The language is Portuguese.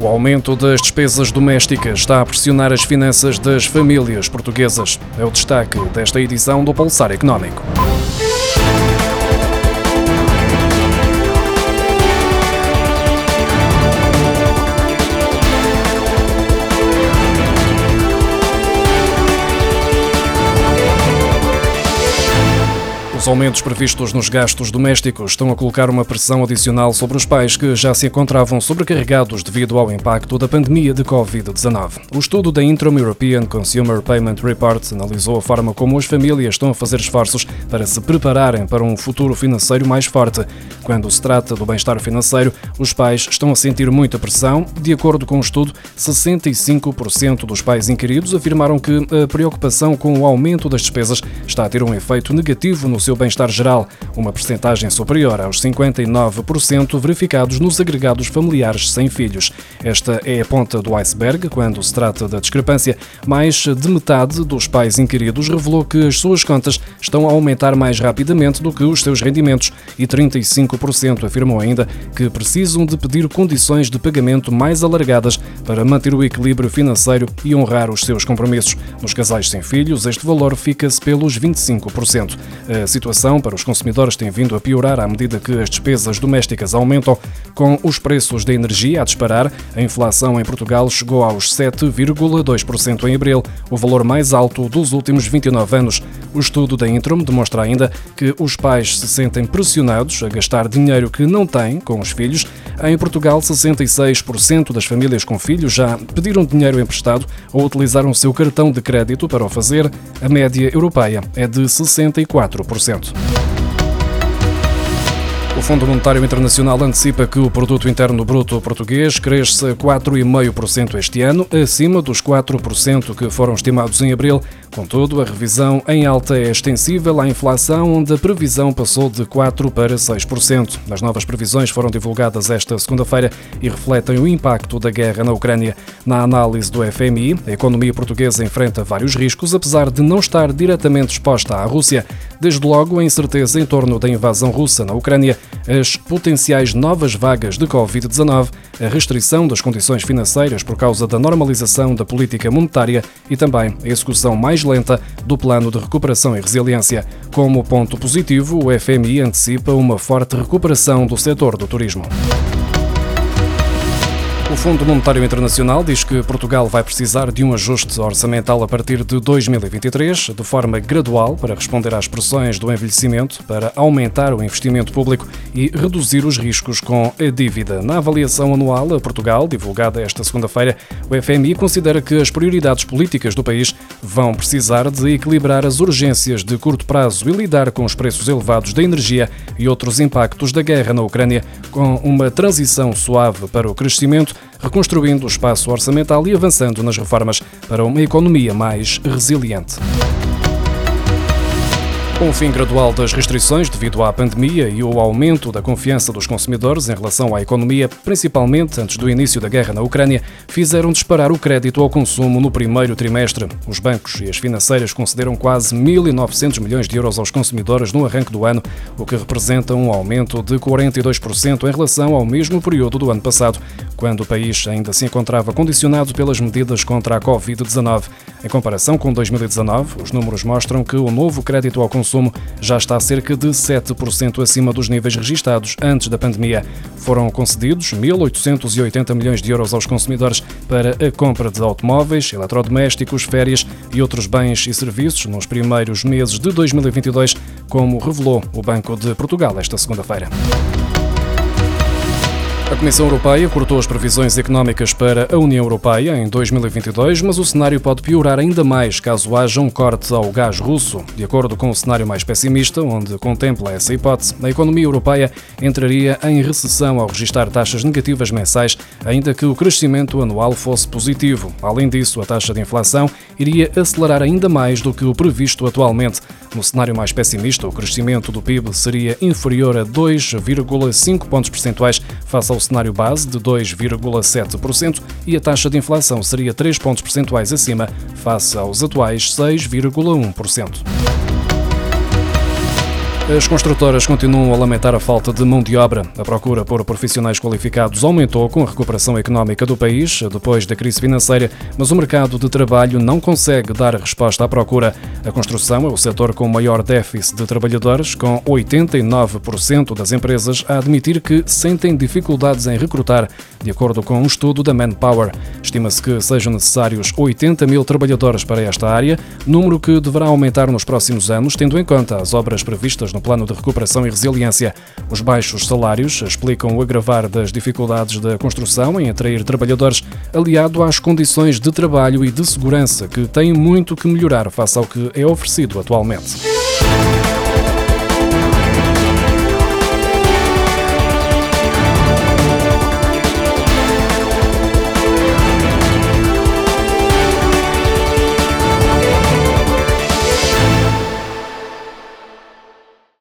O aumento das despesas domésticas está a pressionar as finanças das famílias portuguesas. É o destaque desta edição do Pulsar Económico. Os aumentos previstos nos gastos domésticos estão a colocar uma pressão adicional sobre os pais que já se encontravam sobrecarregados devido ao impacto da pandemia de Covid-19. O estudo da Intrum European Consumer Payment Report analisou a forma como as famílias estão a fazer esforços para se prepararem para um futuro financeiro mais forte. Quando se trata do bem-estar financeiro, os pais estão a sentir muita pressão. De acordo com o estudo, 65% dos pais inquiridos afirmaram que a preocupação com o aumento das despesas está a ter um efeito negativo no seu seu bem-estar geral, uma percentagem superior aos 59% verificados nos agregados familiares sem filhos. Esta é a ponta do iceberg quando se trata da discrepância. Mais de metade dos pais inquiridos revelou que as suas contas estão a aumentar mais rapidamente do que os seus rendimentos e 35% afirmou ainda que precisam de pedir condições de pagamento mais alargadas para manter o equilíbrio financeiro e honrar os seus compromissos. Nos casais sem filhos, este valor fica-se pelos 25%. A situação para os consumidores tem vindo a piorar à medida que as despesas domésticas aumentam, com os preços da energia a disparar. A inflação em Portugal chegou aos 7,2% em abril, o valor mais alto dos últimos 29 anos. O estudo da Intrum demonstra ainda que os pais se sentem pressionados a gastar dinheiro que não têm com os filhos. Em Portugal, 66% das famílias com filhos já pediram dinheiro emprestado ou utilizaram o seu cartão de crédito para o fazer. A média europeia é de 64%. O Fundo Monetário Internacional antecipa que o produto interno bruto português cresce 4,5% este ano, acima dos 4% que foram estimados em abril. Contudo, a revisão em alta é extensível à inflação, onde a previsão passou de 4 para 6%. As novas previsões foram divulgadas esta segunda-feira e refletem o impacto da guerra na Ucrânia. Na análise do FMI, a economia portuguesa enfrenta vários riscos, apesar de não estar diretamente exposta à Rússia. Desde logo, a incerteza em torno da invasão russa na Ucrânia, as potenciais novas vagas de Covid-19, a restrição das condições financeiras por causa da normalização da política monetária e também a execução mais lenta do Plano de Recuperação e Resiliência. Como ponto positivo, o FMI antecipa uma forte recuperação do setor do turismo. O Fundo Monetário Internacional diz que Portugal vai precisar de um ajuste orçamental a partir de 2023, de forma gradual, para responder às pressões do envelhecimento, para aumentar o investimento público e reduzir os riscos com a dívida. Na avaliação anual a Portugal, divulgada esta segunda-feira, o FMI considera que as prioridades políticas do país vão precisar de equilibrar as urgências de curto prazo e lidar com os preços elevados da energia e outros impactos da guerra na Ucrânia, com uma transição suave para o crescimento reconstruindo o espaço orçamental e avançando nas reformas para uma economia mais resiliente. Com o fim gradual das restrições devido à pandemia e o aumento da confiança dos consumidores em relação à economia, principalmente antes do início da guerra na Ucrânia, fizeram disparar o crédito ao consumo no primeiro trimestre. Os bancos e as financeiras concederam quase 1.900 milhões de euros aos consumidores no arranque do ano, o que representa um aumento de 42% em relação ao mesmo período do ano passado, quando o país ainda se encontrava condicionado pelas medidas contra a Covid-19. Em comparação com 2019, os números mostram que o novo crédito ao consumo já está cerca de 7% acima dos níveis registados antes da pandemia. Foram concedidos 1.880 milhões de euros aos consumidores para a compra de automóveis, eletrodomésticos, férias e outros bens e serviços nos primeiros meses de 2022, como revelou o Banco de Portugal esta segunda-feira. A Comissão Europeia cortou as previsões económicas para a União Europeia em 2022, mas o cenário pode piorar ainda mais caso haja um corte ao gás russo. De acordo com o cenário mais pessimista, onde contempla essa hipótese, a economia europeia entraria em recessão ao registrar taxas negativas mensais, ainda que o crescimento anual fosse positivo. Além disso, a taxa de inflação iria acelerar ainda mais do que o previsto atualmente. No cenário mais pessimista, o crescimento do PIB seria inferior a 2,5 pontos percentuais face ao cenário base de 2,7% e a taxa de inflação seria 3 pontos percentuais acima face aos atuais 6,1%. As construtoras continuam a lamentar a falta de mão de obra. A procura por profissionais qualificados aumentou com a recuperação económica do país depois da crise financeira, mas o mercado de trabalho não consegue dar resposta à procura. A construção é o setor com maior déficit de trabalhadores, com 89% das empresas a admitir que sentem dificuldades em recrutar, de acordo com um estudo da Manpower. Estima-se que sejam necessários 80 mil trabalhadores para esta área, número que deverá aumentar nos próximos anos, tendo em conta as obras previstas no Plano de Recuperação e Resiliência. Os baixos salários explicam o agravar das dificuldades da construção em atrair trabalhadores, aliado às condições de trabalho e de segurança, que têm muito que melhorar face ao que é oferecido atualmente.